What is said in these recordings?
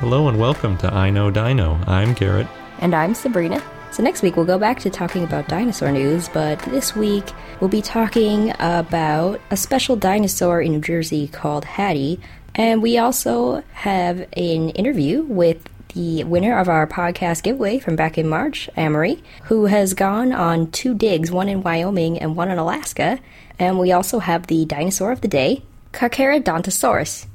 Hello and welcome to I Know Dino. I'm Garrett. And I'm Sabrina. So next week we'll go back to talking about dinosaur news, but this week we'll be talking about a special dinosaur in New Jersey called Hattie. And we also have an interview with the winner of our podcast giveaway from back in March, Amory, who has gone on two digs, one in Wyoming and one in Alaska. And we also have the dinosaur of the day, Carcharodontosaurus.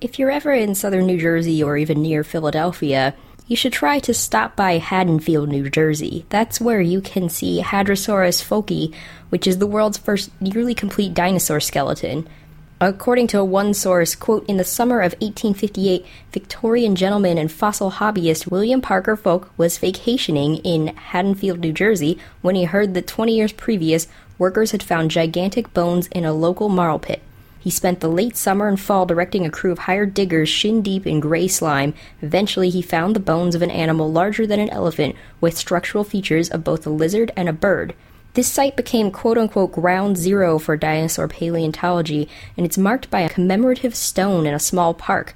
If you're ever in southern New Jersey or even near Philadelphia, you should try to stop by Haddonfield, New Jersey. That's where you can see Hadrosaurus foulkii, which is the world's first nearly complete dinosaur skeleton. According to one source, quote, in the summer of 1858, Victorian gentleman and fossil hobbyist William Parker Foulke was vacationing in Haddonfield, New Jersey, when he heard that 20 years previous, workers had found gigantic bones in a local marl pit. He spent the late summer and fall directing a crew of hired diggers shin deep in gray slime. Eventually, he found the bones of an animal larger than an elephant, with structural features of both a lizard and a bird. This site became quote unquote ground zero for dinosaur paleontology, and it's marked by a commemorative stone in a small park.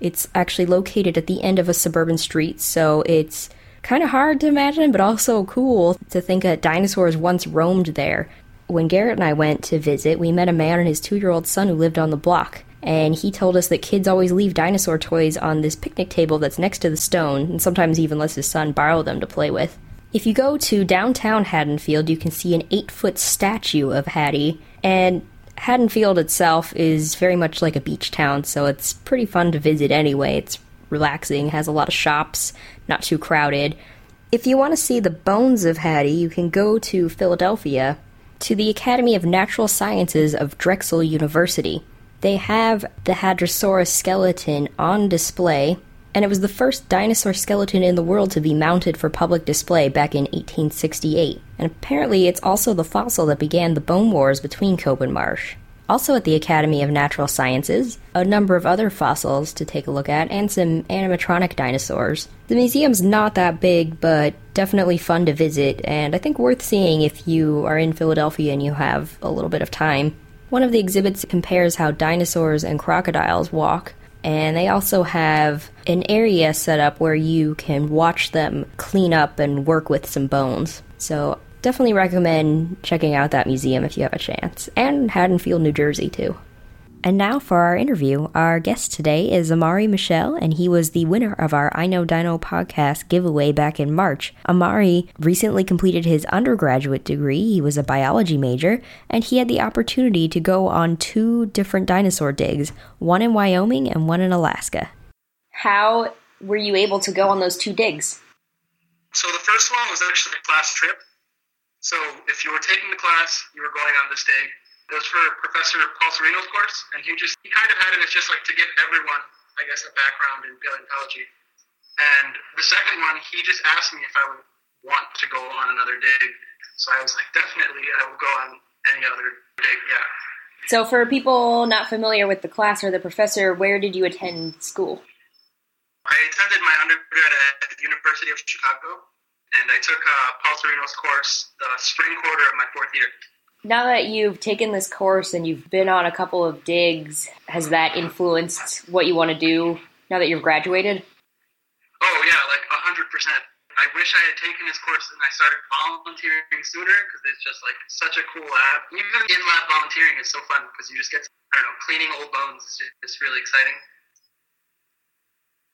It's actually located at the end of a suburban street, so it's kind of hard to imagine, but also cool to think that dinosaurs once roamed there when Garrett and I went to visit, we met a man and his two year old son who lived on the block. And he told us that kids always leave dinosaur toys on this picnic table that's next to the stone, and sometimes even lets his son borrow them to play with. If you go to downtown Haddonfield, you can see an eight foot statue of Hattie, and Haddonfield itself is very much like a beach town, so it's pretty fun to visit anyway. It's relaxing, has a lot of shops, not too crowded. If you want to see the bones of Hattie, you can go to Philadelphia to the Academy of Natural Sciences of Drexel University. They have the Hadrosaurus skeleton on display, and it was the first dinosaur skeleton in the world to be mounted for public display back in 1868. And apparently, it's also the fossil that began the bone wars between Cope and Marsh. Also at the Academy of Natural Sciences, a number of other fossils to take a look at, and some animatronic dinosaurs. The museum's not that big, but definitely fun to visit, and I think worth seeing if you are in Philadelphia and you have a little bit of time. One of the exhibits compares how dinosaurs and crocodiles walk, and they also have an area set up where you can watch them clean up and work with some bones. So definitely recommend checking out that museum if you have a chance. And Haddonfield, New Jersey, too. And now for our interview. Our guest today is Amari Michelle, and he was the winner of our I Know Dino podcast giveaway back in March. Amari recently completed his undergraduate degree. He was a biology major, and he had the opportunity to go on two different dinosaur digs, one in Wyoming and one in Alaska. How were you able to go on those two digs? So the first one was actually a class trip. So if you were taking the class, you were going on this dig. It was for Professor Paul Sereno's course, and he just he kind of had it as just like to give everyone, I guess, a background in paleontology. And the second one, he just asked me if I would want to go on another dig. So I was like, definitely, I will go on any other dig. Yeah. So for people not familiar with the class or the professor, where did you attend school? I attended my undergrad at the University of Chicago, and I took uh, Paul Sereno's course the spring quarter of my fourth year. Now that you've taken this course and you've been on a couple of digs, has that influenced what you want to do now that you've graduated? Oh yeah, like a hundred percent. I wish I had taken his course and I started volunteering sooner because it's just like such a cool lab. Even in lab volunteering is so fun because you just get to, I don't know cleaning old bones is just really exciting.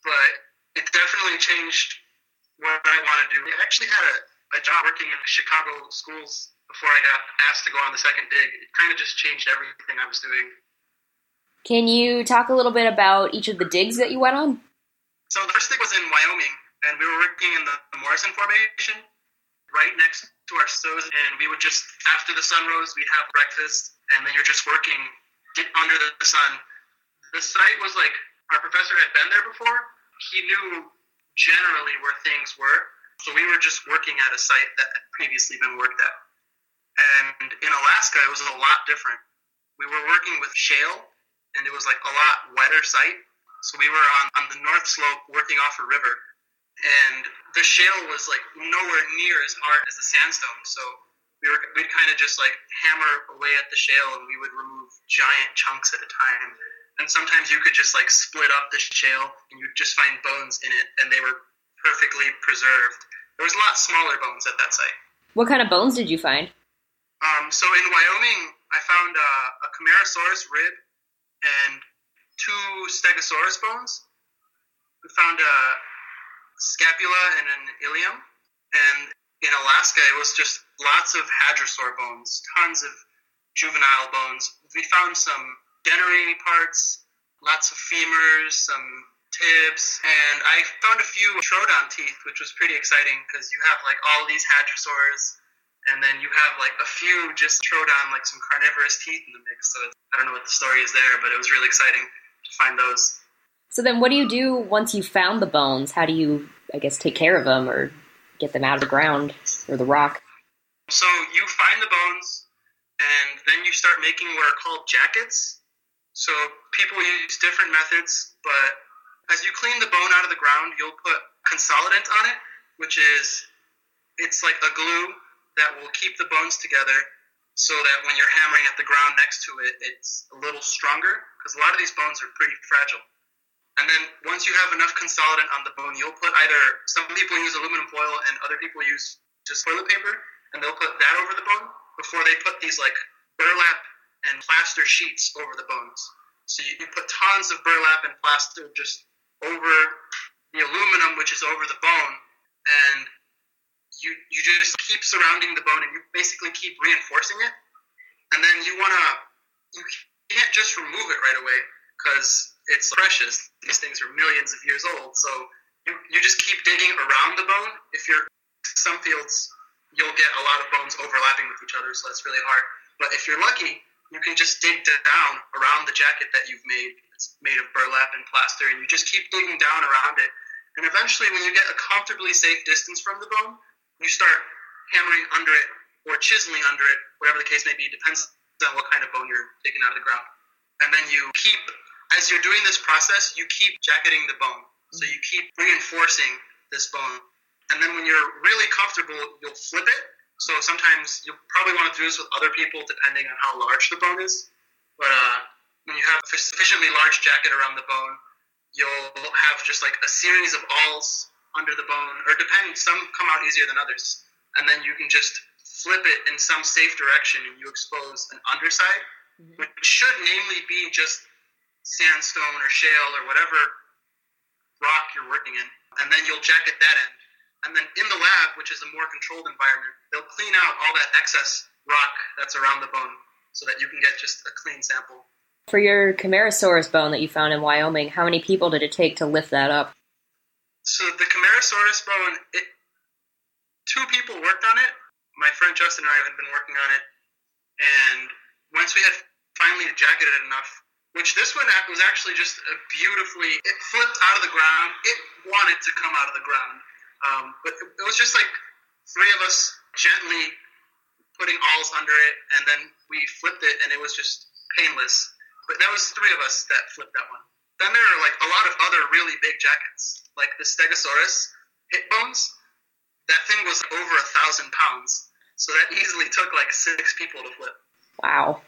But it definitely changed what I want to do. I actually had a, a job working in Chicago schools before I got asked to go on the second dig. It kind of just changed everything I was doing. Can you talk a little bit about each of the digs that you went on? So the first dig was in Wyoming, and we were working in the, Morrison Formation, right next to our stoves, and we would just after the sun rose, we'd have breakfast, and then you're just working under the sun. The site was like our professor had been there before. He knew generally where things were, so we were just working at a site that had previously been worked at. And in Alaska, it was a lot different. We were working with shale, and it was like a lot wetter site. So we were on, on the north slope working off a river and the shale was like nowhere near as hard as the sandstone. So we were we'd kind of just like hammer away at the shale, and we would remove giant chunks at a time. And sometimes you could just like split up the shale, and you'd just find bones in it, and they were perfectly preserved. There was a lot smaller bones at that site. What kind of bones did you find? Um, so in Wyoming, I found uh, a Camarasaurus rib and two Stegosaurus bones. We found a scapula and an ilium. And in Alaska, it was just lots of hadrosaur bones, tons of juvenile bones. We found some dentary parts, lots of femurs, some tibs, and I found a few troodon teeth, which was pretty exciting because you have like all these hadrosaurs, and then you have like a few just troodon, like some carnivorous teeth in the mix. So I don't know what the story is there, but it was really exciting to find those. So then, what do you do once you found the bones? How do you, I guess, take care of them or get them out of the ground or the rock? So you find the bones, and then you start making what are called jackets. So people use different methods, but as you clean the bone out of the ground, you'll put consolidant on it, which is it's like a glue that will keep the bones together so that when you're hammering at the ground next to it, it's a little stronger because a lot of these bones are pretty fragile. And then once you have enough consolidant on the bone, you'll put either some people use aluminum foil and other people use just toilet paper, and they'll put that over the bone before they put these like burlap and plaster sheets over the bones. So you, you put tons of burlap and plaster just over the aluminum, which is over the bone, and you you just keep surrounding the bone and you basically keep reinforcing it. And then you wanna you can't just remove it right away because it's precious. These things are millions of years old. So you, you just keep digging around the bone. If you're some fields, you'll get a lot of bones overlapping with each other, so that's really hard. But if you're lucky, you can just dig down around the jacket that you've made. It's made of burlap and plaster, and you just keep digging down around it. And eventually, when you get a comfortably safe distance from the bone, you start hammering under it or chiseling under it, whatever the case may be. Depends on what kind of bone you're taking out of the ground. And then you keep as you're doing this process, you keep jacketing the bone. So you keep reinforcing this bone. And then when you're really comfortable, you'll flip it. So sometimes you'll probably want to do this with other people depending on how large the bone is. But uh, when you have a sufficiently large jacket around the bone, you'll have just like a series of awls under the bone, or depending, some come out easier than others. And then you can just flip it in some safe direction and you expose an underside, mm-hmm. which should namely be just sandstone or shale or whatever rock you're working in, and then you'll jacket that end. And then in the lab, which is a more controlled environment, they'll clean out all that excess rock that's around the bone so that you can get just a clean sample. For your Camarasaurus bone that you found in Wyoming, how many people did it take to lift that up? So the Camarasaurus bone, it, two people worked on it. My friend Justin and I had been working on it, and once we had finally jacketed it enough, which this one was actually just a beautifully it flipped out of the ground it wanted to come out of the ground um, but it, it was just like three of us gently putting awls under it and then we flipped it and it was just painless. But that was three of us that flipped that one. Then there are like a lot of other really big jackets like the stegosaurus hip bones. That thing was over a thousand pounds so that easily took like six people to flip. Wow.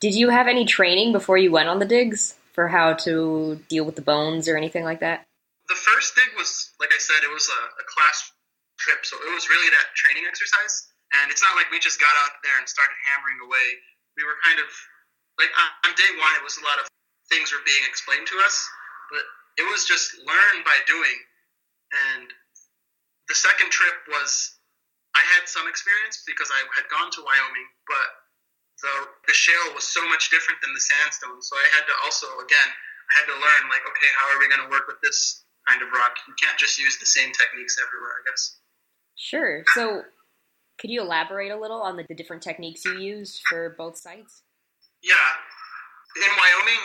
Did you have any training before you went on the digs for how to deal with the bones or anything like that? The first dig was, like I said, it was a, a class trip. So it was really that training exercise. And it's not like we just got out there and started hammering away. We were kind of like on day one, it was a lot of things were being explained to us, but it was just learn by doing. And the second trip was I had some experience because I had gone to Wyoming, but the the shale was so much different than the sandstone. So I had to also again I had to learn like okay how are we going to work with this kind of rock? You can't just use the same techniques everywhere, I guess. Sure. So could you elaborate a little on the, the different techniques you used for both sites? Yeah. In Wyoming,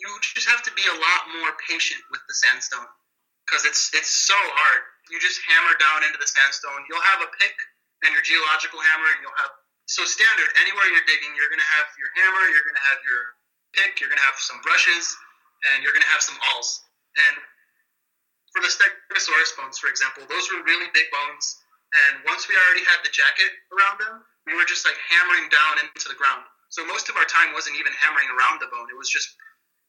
you just have to be a lot more patient with the sandstone because it's it's so hard. You just hammer down into the sandstone. You'll have a pick and your geological hammer, and you'll have so standard anywhere you're digging, you're going to have your hammer, you're going to have your pick, you're going to have some brushes, and you're going to have some awls. And for the Stegosaurus bones, for example, those were really big bones. And once we already had the jacket around them, we were just like hammering down into the ground. So most of our time wasn't even hammering around the bone; it was just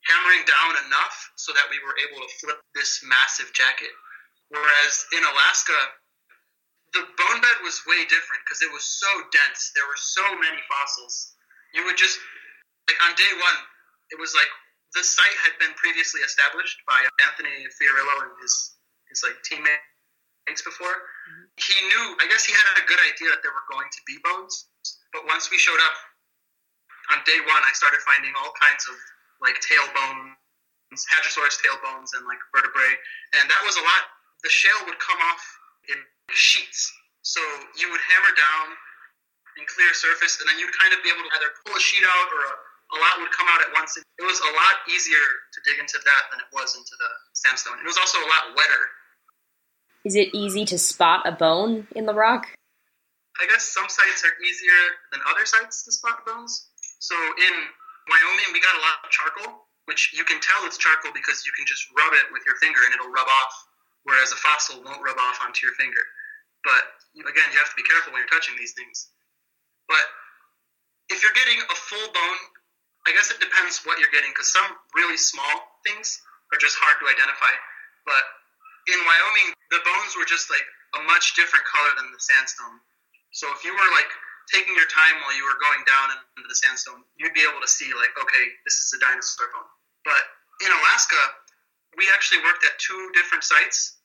hammering down enough so that we were able to flip this massive jacket. Whereas in Alaska, the bone bed was way different because it was so dense. There were so many fossils. You would just like on day one, it was like the site had been previously established by Anthony Fiorillo and his his like teammates before. Mm-hmm. He knew, I guess he had a good idea that there were going to be bones. But once we showed up on day one, I started finding all kinds of like tail bones, Hadrosaurus tail bones, and like vertebrae, and that was a lot. The shale would come off in sheets. So you would hammer down and clear surface, and then you'd kind of be able to either pull a sheet out or a, a lot would come out at once. It was a lot easier to dig into that than it was into the sandstone. It was also a lot wetter. Is it easy to spot a bone in the rock? I guess some sites are easier than other sites to spot bones. So in Wyoming, we got a lot of charcoal, which you can tell it's charcoal because you can just rub it with your finger and it'll rub off whereas a fossil won't rub off onto your finger. But again, you have to be careful when you're touching these things. But if you're getting a full bone, I guess it depends what you're getting because some really small things are just hard to identify. But in Wyoming, the bones were just like a much different color than the sandstone. So if you were like taking your time while you were going down into the sandstone, you'd be able to see like, okay, this is a dinosaur bone. But in Alaska, we actually worked at two different sites,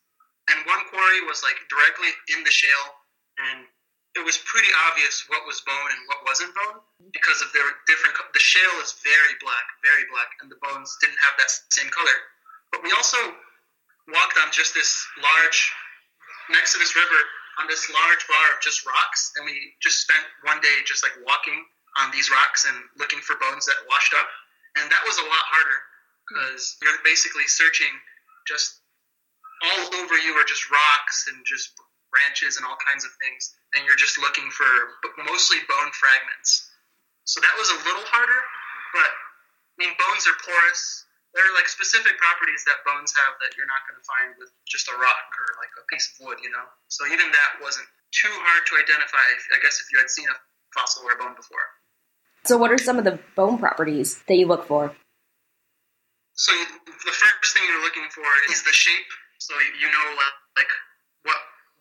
and one quarry was like directly in the shale, and it was pretty obvious what was bone and what wasn't bone because of their different. The shale is very black, very black, and the bones didn't have that same color. But we also walked on just this large, next to this river, on this large bar of just rocks, and we just spent one day just like walking on these rocks and looking for bones that washed up, and that was a lot harder because you're basically searching just all over you are just rocks and just branches and all kinds of things, and you're just looking for mostly bone fragments. So that was a little harder, but I mean, bones are porous. There are like specific properties that bones have that you're not going to find with just a rock or like a piece of wood, you know. So even that wasn't too hard to identify. I guess if you had seen a fossil or a bone before. So, what are some of the bone properties that you look for? So the first thing you're looking for is the shape. So you know like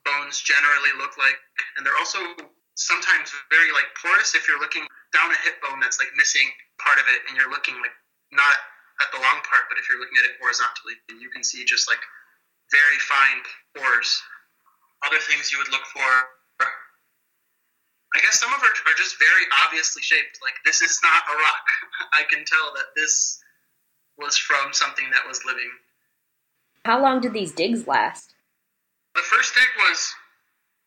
bones generally look like, and they're also sometimes very like porous. If you're looking down a hip bone that's like missing part of it, and you're looking like not at the long part, but if you're looking at it horizontally, you can see just like very fine pores. Other things you would look for I guess some of them are just very obviously shaped. Like this is not a rock. I can tell that this was from something that was living. How long did these digs last? The first dig was,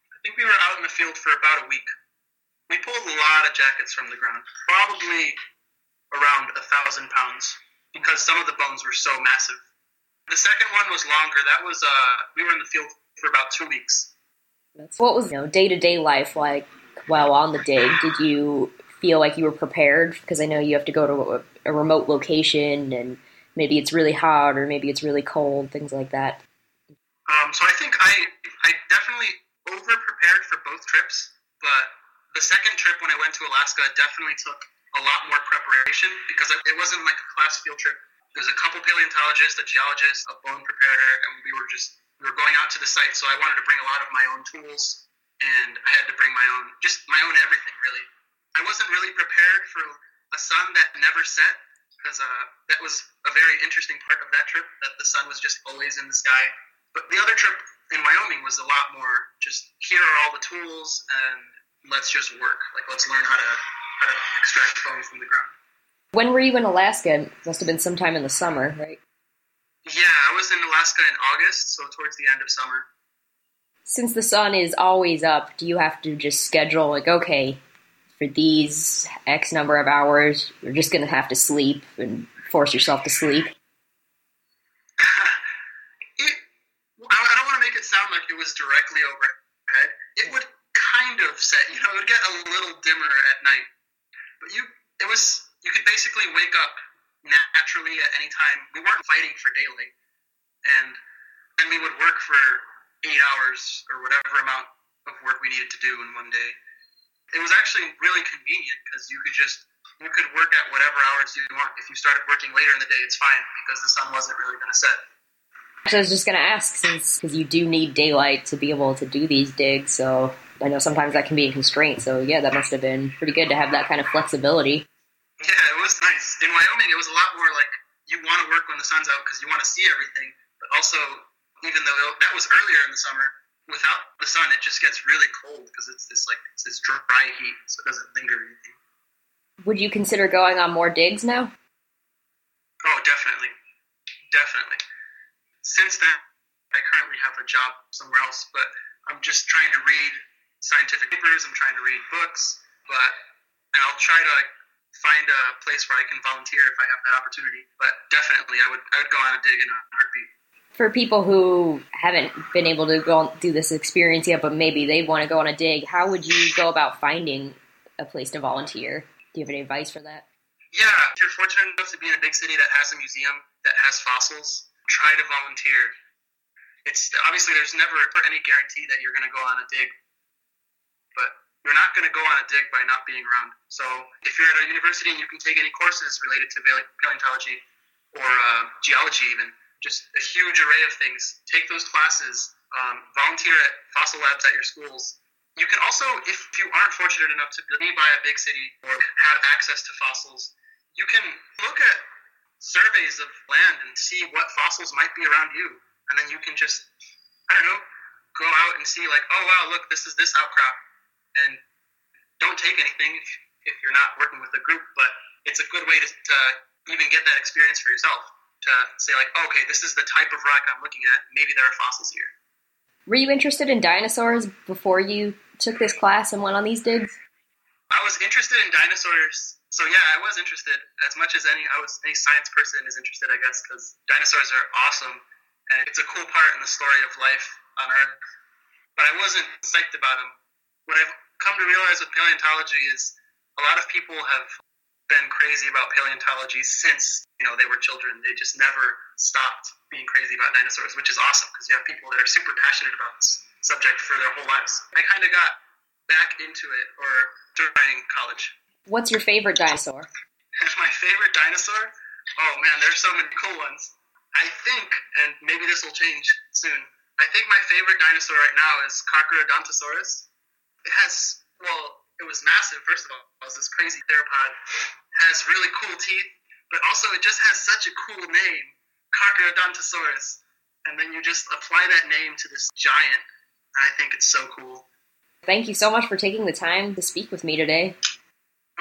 I think we were out in the field for about a week. We pulled a lot of jackets from the ground, probably around a thousand pounds, because some of the bones were so massive. The second one was longer. That was, uh, we were in the field for about two weeks. What was, you know, day to day life like while on the dig? Did you feel like you were prepared? Because I know you have to go to a, a remote location and maybe it's really hot or maybe it's really cold, things like that. Um, so I think I I definitely over prepared for both trips, but the second trip when I went to Alaska definitely took a lot more preparation because it wasn't like a class field trip. There's a couple paleontologists, a geologist, a bone preparator, and we were just we were going out to the site, so I wanted to bring a lot of my own tools, and I had to bring my own, just my own everything, really. I wasn't really prepared for a sun that never set, because uh, that was a very interesting part of that trip, that the sun was just always in the sky. But the other trip in Wyoming was a lot more just here are all the tools, and let's just work. Like, let's learn how to, how to extract bone from the ground. When were you in Alaska? It must have been sometime in the summer, right? Yeah, I was in Alaska in August, so towards the end of summer. Since the sun is always up, do you have to just schedule like okay, for these X number of hours, you're just gonna have to sleep and force yourself to sleep? it, sound like it was directly overhead. It would kind of set, you know, it would get a little dimmer at night, but you, it was, you could basically wake up naturally at any time. We weren't fighting for daylight, and then we would work for eight hours or whatever amount of work we needed to do in one day. It was actually really convenient because you could just you could work at whatever hours you want. If you started working later in the day, it's fine because the sun wasn't really going to set. So I was just going to ask, since because you do need daylight to be able to do these digs, so I know sometimes that can be a constraint. So yeah, that must have been pretty good to have that kind of flexibility. Yeah, it was nice. In Wyoming, it was a lot more like you want to work when the sun's out because you want to see everything, but also, even though that was earlier in the summer, without the sun, it just gets really cold because it's this like it's this dry heat, so it doesn't linger or anything. Would you consider going on more digs now? Oh, definitely, definitely. Since then, I currently have a job somewhere else, but I'm just trying to read scientific papers. I'm trying to read books, but and I'll try to like find a place where I can volunteer if I have that opportunity. But definitely, I would I would go on a dig in a heartbeat. For people who haven't been able to go do this experience yet, but maybe they want to go on a dig, how would you go about finding a place to volunteer? Do you have any advice for that? Yeah, if you're fortunate enough to be in a big city that has a museum that has fossils, try to volunteer. It's obviously there's never any guarantee that you're going to go on a dig, but you're not going to go on a dig by not being around. So if you're at a university and you can take any courses related to paleontology or uh, geology, even just a huge array of things, take those classes. Um, volunteer at fossil labs at your schools. You can also, if you aren't fortunate enough to be by a big city or have access to fossils, you can look at surveys of land and see what fossils might be around you, and then you can just, I don't know, go out and see like, oh wow, look, this is this outcrop, and don't take anything if, if you're not working with a group, but it's a good way to, to even get that experience for yourself to say like, oh, okay, this is the type of rock I'm looking at. Maybe there are fossils here. Were you interested in dinosaurs before you took this class and went on these digs? I was interested in dinosaurs. So yeah, I was interested as much as any I was any science person is interested, I guess, because dinosaurs are awesome and it's a cool part in the story of life on Earth. But I wasn't psyched about them. What I've come to realize with paleontology is a lot of people have been crazy about paleontology since you know they were children. They just never stopped being crazy about dinosaurs, which is awesome because you have people that are super passionate about this subject for their whole lives. I kind of got back into it or during college. What's your favorite dinosaur? My favorite dinosaur? Oh man, there's so many cool ones. I think, and maybe this will change soon. I think my favorite dinosaur right now is Carcharodontosaurus. It has, well, it was massive. First of all, it was this crazy theropod. It has really cool teeth, but also it just has such a cool name, Carcharodontosaurus. And then you just apply that name to this giant. And I think it's so cool. Thank you so much for taking the time to speak with me today.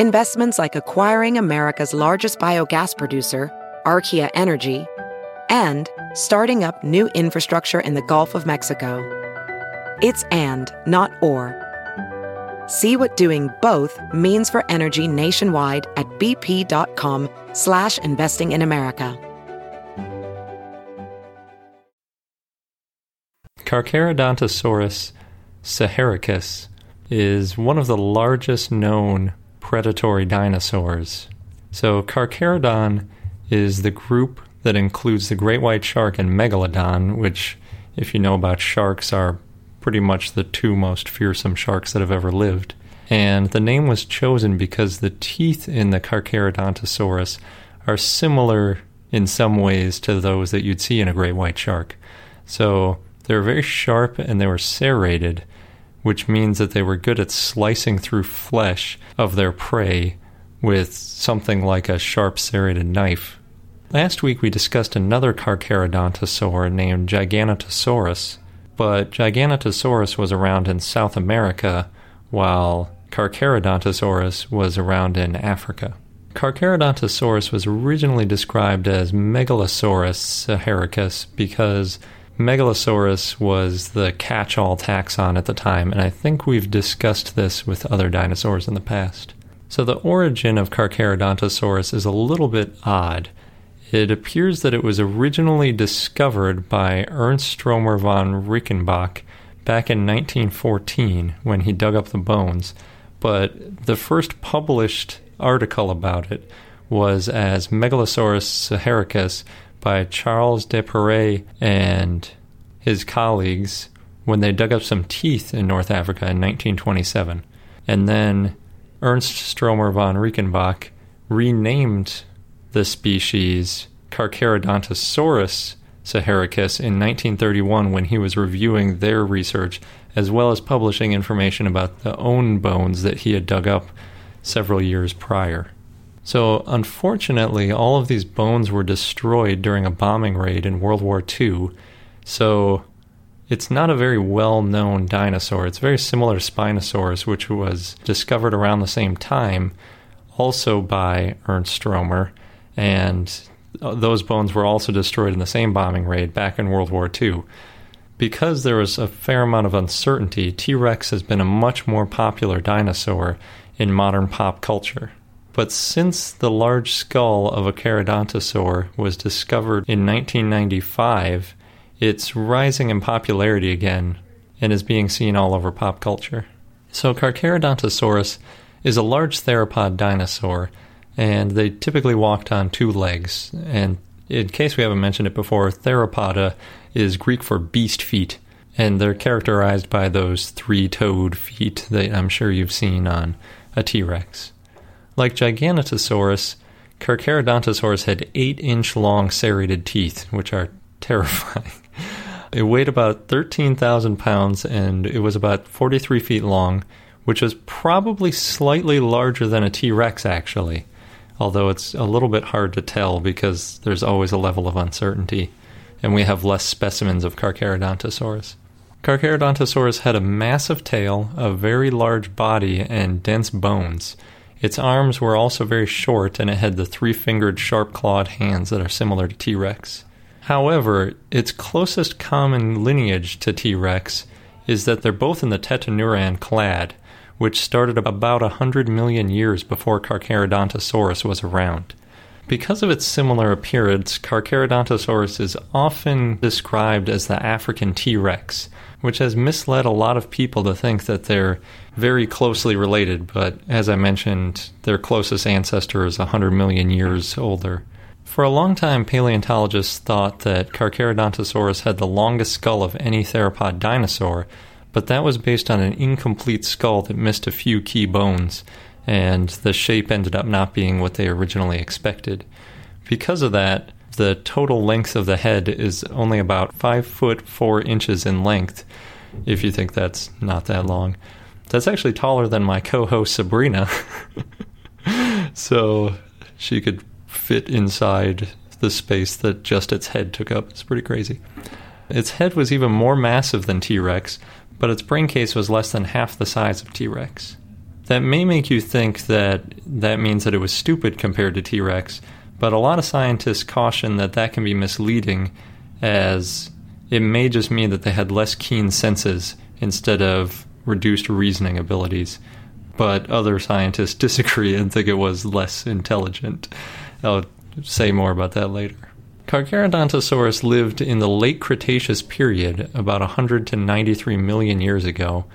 Investments like acquiring America's largest biogas producer, Archaea Energy, and starting up new infrastructure in the Gulf of Mexico. It's and, not or. See what doing both means for energy nationwide at bp.com slash investing in America. Carcharodontosaurus saharicus is one of the largest known predatory dinosaurs. So, Carcharodon is the group that includes the great white shark and megalodon, which, if you know about sharks, are pretty much the two most fearsome sharks that have ever lived. And the name was chosen because the teeth in the Carcharodontosaurus are similar in some ways to those that you'd see in a great white shark. So they were very sharp and they were serrated, which means that they were good at slicing through flesh of their prey with something like a sharp serrated knife. Last week we discussed another Carcharodontosaur named Giganotosaurus, but Giganotosaurus was around in South America while Carcharodontosaurus was around in Africa. Carcharodontosaurus was originally described as Megalosaurus saharicus because Megalosaurus was the catch all taxon at the time, and I think we've discussed this with other dinosaurs in the past. So the origin of Carcharodontosaurus is a little bit odd. It appears that it was originally discovered by Ernst Stromer von Reichenbach back in 1914 when he dug up the bones, but the first published article about it was as Megalosaurus saharicus by Charles Depéret and his colleagues when they dug up some teeth in North Africa in 1927. And then Ernst Stromer von Reichenbach renamed the species Carcharodontosaurus saharicus in 1931 when he was reviewing their research as well as publishing information about the own bones that he had dug up several years prior. So, unfortunately, all of these bones were destroyed during a bombing raid in World War II. So, it's not a very well known dinosaur. It's very similar to Spinosaurus, which was discovered around the same time, also by Ernst Stromer. And uh, those bones were also destroyed in the same bombing raid back in World War II. Because there was a fair amount of uncertainty, T Rex has been a much more popular dinosaur in modern pop culture. But since the large skull of a Charodontosaur was discovered in 1995, it's rising in popularity again and is being seen all over pop culture. So, Carcharodontosaurus is a large theropod dinosaur, and they typically walked on two legs. And in case we haven't mentioned it before, theropoda is Greek for beast feet, and they're characterized by those three toed feet that I'm sure you've seen on a T Rex. Like Giganotosaurus, Carcharodontosaurus had 8 inch long serrated teeth, which are terrifying. It weighed about 13,000 pounds and it was about 43 feet long, which was probably slightly larger than a T Rex, actually, although it's a little bit hard to tell because there's always a level of uncertainty, and we have less specimens of Carcharodontosaurus. Carcharodontosaurus had a massive tail, a very large body, and dense bones. Its arms were also very short, and it had the three fingered, sharp clawed hands that are similar to T Rex. However, its closest common lineage to T Rex is that they're both in the Tetanuran clade, which started about 100 million years before Carcharodontosaurus was around. Because of its similar appearance, Carcharodontosaurus is often described as the African T Rex, which has misled a lot of people to think that they're very closely related, but as I mentioned, their closest ancestor is 100 million years older. For a long time, paleontologists thought that Carcharodontosaurus had the longest skull of any theropod dinosaur, but that was based on an incomplete skull that missed a few key bones, and the shape ended up not being what they originally expected. Because of that, the total length of the head is only about 5 foot 4 inches in length, if you think that's not that long. That's actually taller than my co host Sabrina. so she could fit inside the space that just its head took up. It's pretty crazy. Its head was even more massive than T Rex, but its brain case was less than half the size of T Rex. That may make you think that that means that it was stupid compared to T Rex, but a lot of scientists caution that that can be misleading, as it may just mean that they had less keen senses instead of reduced reasoning abilities. But other scientists disagree and think it was less intelligent. I'll say more about that later. Carcharodontosaurus lived in the late Cretaceous period, about 100 to 93 million years ago,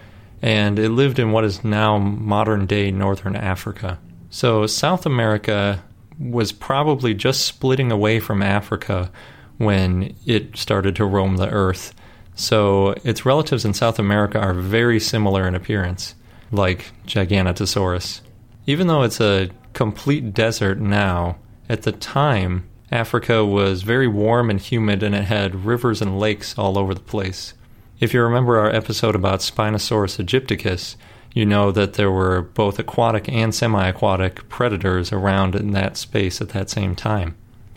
and it lived in what is now modern day northern Africa. So, South America was probably just splitting away from Africa when it started to roam the earth. So, its relatives in South America are very similar in appearance, like Gigantosaurus. Even though it's a complete desert now, at the time, Africa was very warm and humid, and it had rivers and lakes all over the place. If you remember our episode about Spinosaurus aegypticus, you know that there were both aquatic and semi aquatic predators around in that space at that same time.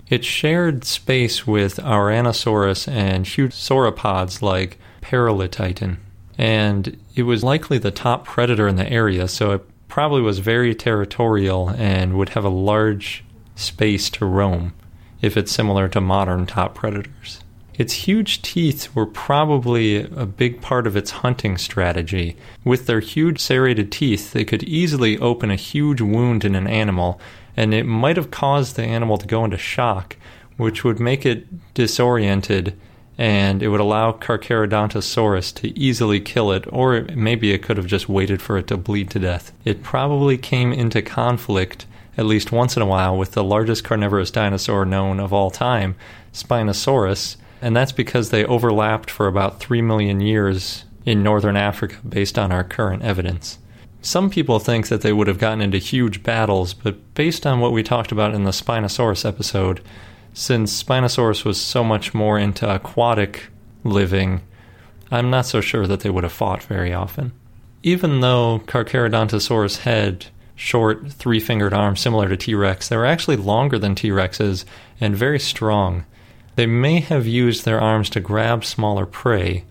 It shared space with Ouranosaurus and huge sauropods like Paralititan, and it was likely the top predator in the area, so it probably was very territorial and would have a large space to roam if it's similar to modern top predators. Its huge teeth were probably a big part of its hunting strategy. With their huge serrated teeth, they could easily open a huge wound in an animal, and it might have caused the animal to go into shock, which would make it disoriented and it would allow Carcharodontosaurus to easily kill it, or maybe it could have just waited for it to bleed to death. It probably came into conflict at least once in a while with the largest carnivorous dinosaur known of all time, Spinosaurus, and that's because they overlapped for about 3 million years in northern Africa based on our current evidence. Some people think that they would have gotten into huge battles, but based on what we talked about in the Spinosaurus episode, since Spinosaurus was so much more into aquatic living, I'm not so sure that they would have fought very often. Even though Carcharodontosaurus had short, three fingered arms similar to T Rex. They were actually longer than T Rex's and very strong. They may have used their arms to grab smaller prey,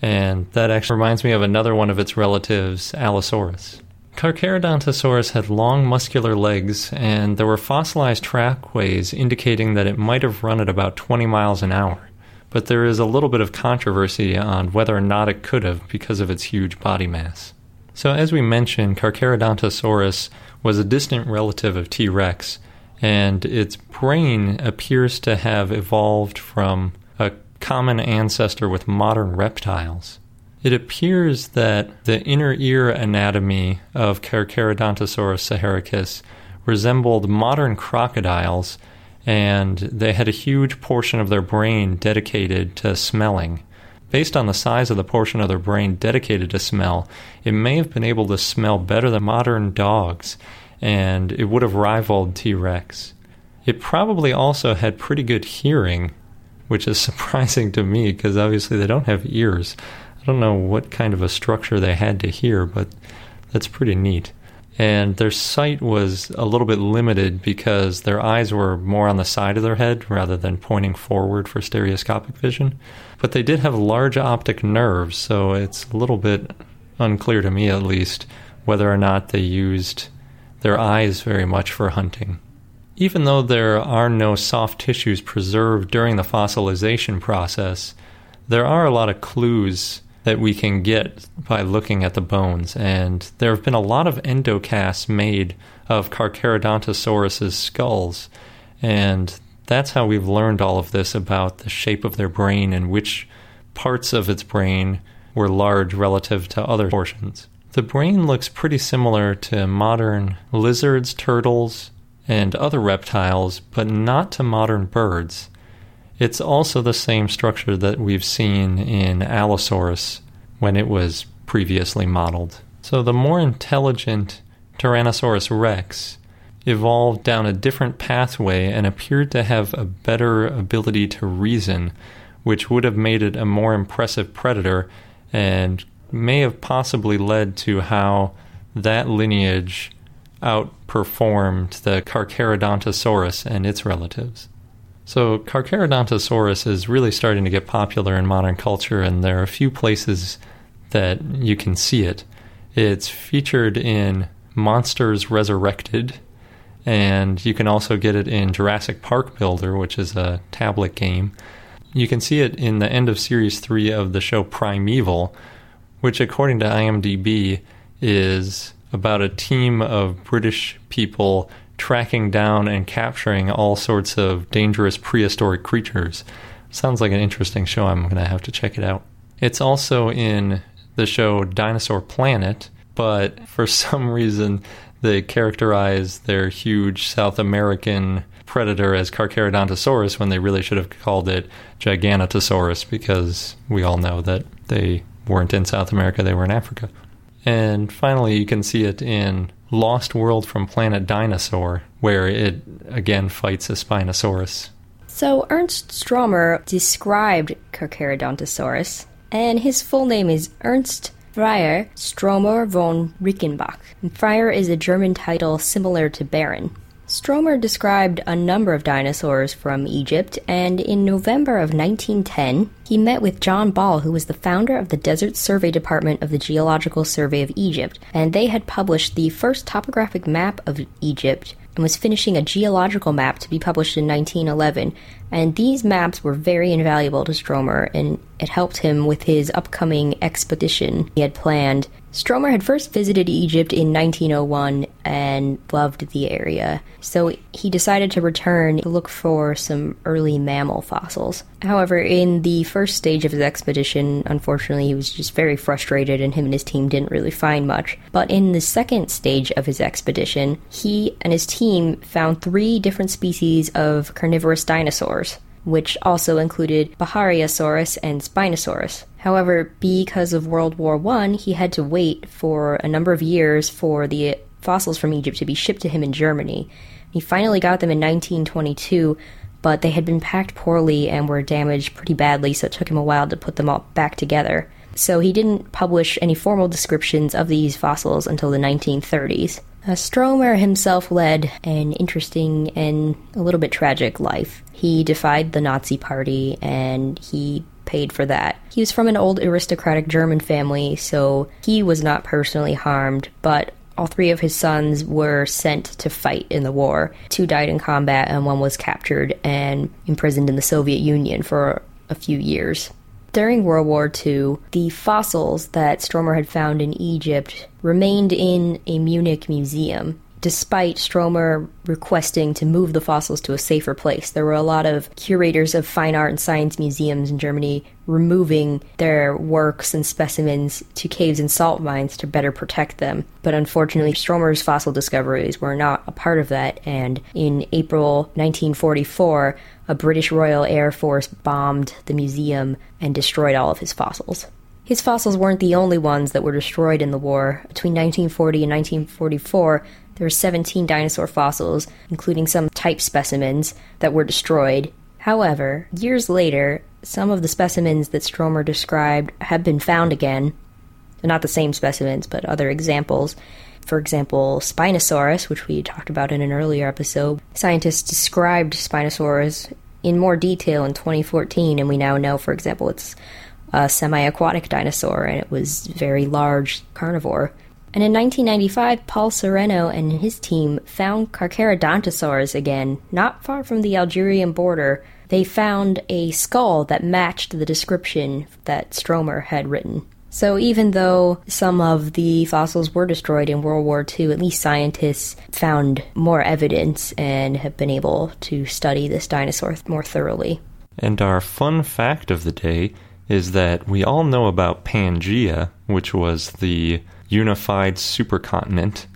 and that actually reminds me of another one of its relatives, Allosaurus. Carcharodontosaurus had long muscular legs, and there were fossilized trackways indicating that it might have run at about 20 miles an hour. But there is a little bit of controversy on whether or not it could have because of its huge body mass. So, as we mentioned, Carcharodontosaurus was a distant relative of T. rex, and its brain appears to have evolved from a common ancestor with modern reptiles. It appears that the inner ear anatomy of Carcharodontosaurus saharicus resembled modern crocodiles, and they had a huge portion of their brain dedicated to smelling. Based on the size of the portion of their brain dedicated to smell, it may have been able to smell better than modern dogs, and it would have rivaled T Rex. It probably also had pretty good hearing, which is surprising to me because obviously they don't have ears. I don't know what kind of a structure they had to hear, but that's pretty neat and their sight was a little bit limited because their eyes were more on the side of their head rather than pointing forward for stereoscopic vision. But they did have large optic nerves, so it's a little bit unclear to me at least whether or not they used their eyes very much for hunting. Even though there are no soft tissues preserved during the fossilization process, there are a lot of clues that we can get by looking at the bones, and there have been a lot of endocasts made of Carcharodontosaurus's skulls, and that's how we've learned all of this about the shape of their brain and which parts of its brain were large relative to other portions. The brain looks pretty similar to modern lizards, turtles, and other reptiles, but not to modern birds. It's also the same structure that we've seen in Allosaurus when it was previously modeled. So the more intelligent Tyrannosaurus rex evolved down a different pathway and appeared to have a better ability to reason, which would have made it a more impressive predator and may have possibly led to how that lineage outperformed the Carcharodontosaurus and its relatives. So, Carcharodontosaurus is really starting to get popular in modern culture, and there are a few places that you can see it. It's featured in Monsters Resurrected, and you can also get it in Jurassic Park Builder, which is a tablet game. You can see it in the end of Series 3 of the show Primeval, which, according to IMDb, is about a team of British people tracking down and capturing all sorts of dangerous prehistoric creatures. Sounds like an interesting show. I'm going to have to check it out. It's also in the show Dinosaur Planet, but for some reason they characterize their huge South American predator as Carcharodontosaurus when they really should have called it Gigantosaurus because we all know that they weren't in South America, they were in Africa. And finally, you can see it in Lost World from Planet Dinosaur, where it again fights a Spinosaurus. So, Ernst Stromer described Carcharodontosaurus, and his full name is Ernst Freiherr Stromer von Reichenbach. Freiherr is a German title similar to Baron. Stromer described a number of dinosaurs from Egypt, and in November of 1910, he met with John Ball, who was the founder of the Desert Survey Department of the Geological Survey of Egypt, and they had published the first topographic map of Egypt and was finishing a geological map to be published in 1911. And these maps were very invaluable to Stromer, and it helped him with his upcoming expedition he had planned Stromer had first visited Egypt in 1901 and loved the area, so he decided to return to look for some early mammal fossils. However, in the first stage of his expedition, unfortunately, he was just very frustrated and him and his team didn't really find much. But in the second stage of his expedition, he and his team found three different species of carnivorous dinosaurs which also included Bahariosaurus and Spinosaurus. However, because of World War I, he had to wait for a number of years for the fossils from Egypt to be shipped to him in Germany. He finally got them in 1922, but they had been packed poorly and were damaged pretty badly, so it took him a while to put them all back together. So he didn't publish any formal descriptions of these fossils until the 1930s. Uh, Stromer himself led an interesting and a little bit tragic life. He defied the Nazi Party and he paid for that. He was from an old aristocratic German family, so he was not personally harmed, but all three of his sons were sent to fight in the war. Two died in combat, and one was captured and imprisoned in the Soviet Union for a few years. During World War II, the fossils that Stromer had found in Egypt remained in a Munich museum despite Stromer requesting to move the fossils to a safer place. There were a lot of curators of fine art and science museums in Germany removing their works and specimens to caves and salt mines to better protect them. But unfortunately, Stromer's fossil discoveries were not a part of that, and in April 1944, a British Royal Air Force bombed the museum and destroyed all of his fossils. His fossils weren't the only ones that were destroyed in the war. Between 1940 and 1944, there were 17 dinosaur fossils, including some type specimens, that were destroyed. However, years later, some of the specimens that Stromer described have been found again. Not the same specimens, but other examples. For example, Spinosaurus, which we talked about in an earlier episode. Scientists described Spinosaurus in more detail in 2014, and we now know, for example, it's a semi aquatic dinosaur and it was very large carnivore. And in 1995, Paul Sereno and his team found Carcharodontosaurs again, not far from the Algerian border. They found a skull that matched the description that Stromer had written. So even though some of the fossils were destroyed in World War II, at least scientists found more evidence and have been able to study this dinosaur more thoroughly. And our fun fact of the day is that we all know about Pangea, which was the unified supercontinent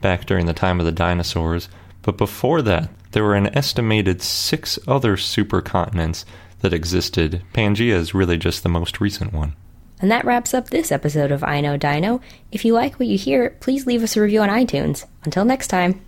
back during the time of the dinosaurs. But before that, there were an estimated six other supercontinents that existed. Pangaea is really just the most recent one. And that wraps up this episode of I Know Dino. If you like what you hear, please leave us a review on iTunes. Until next time.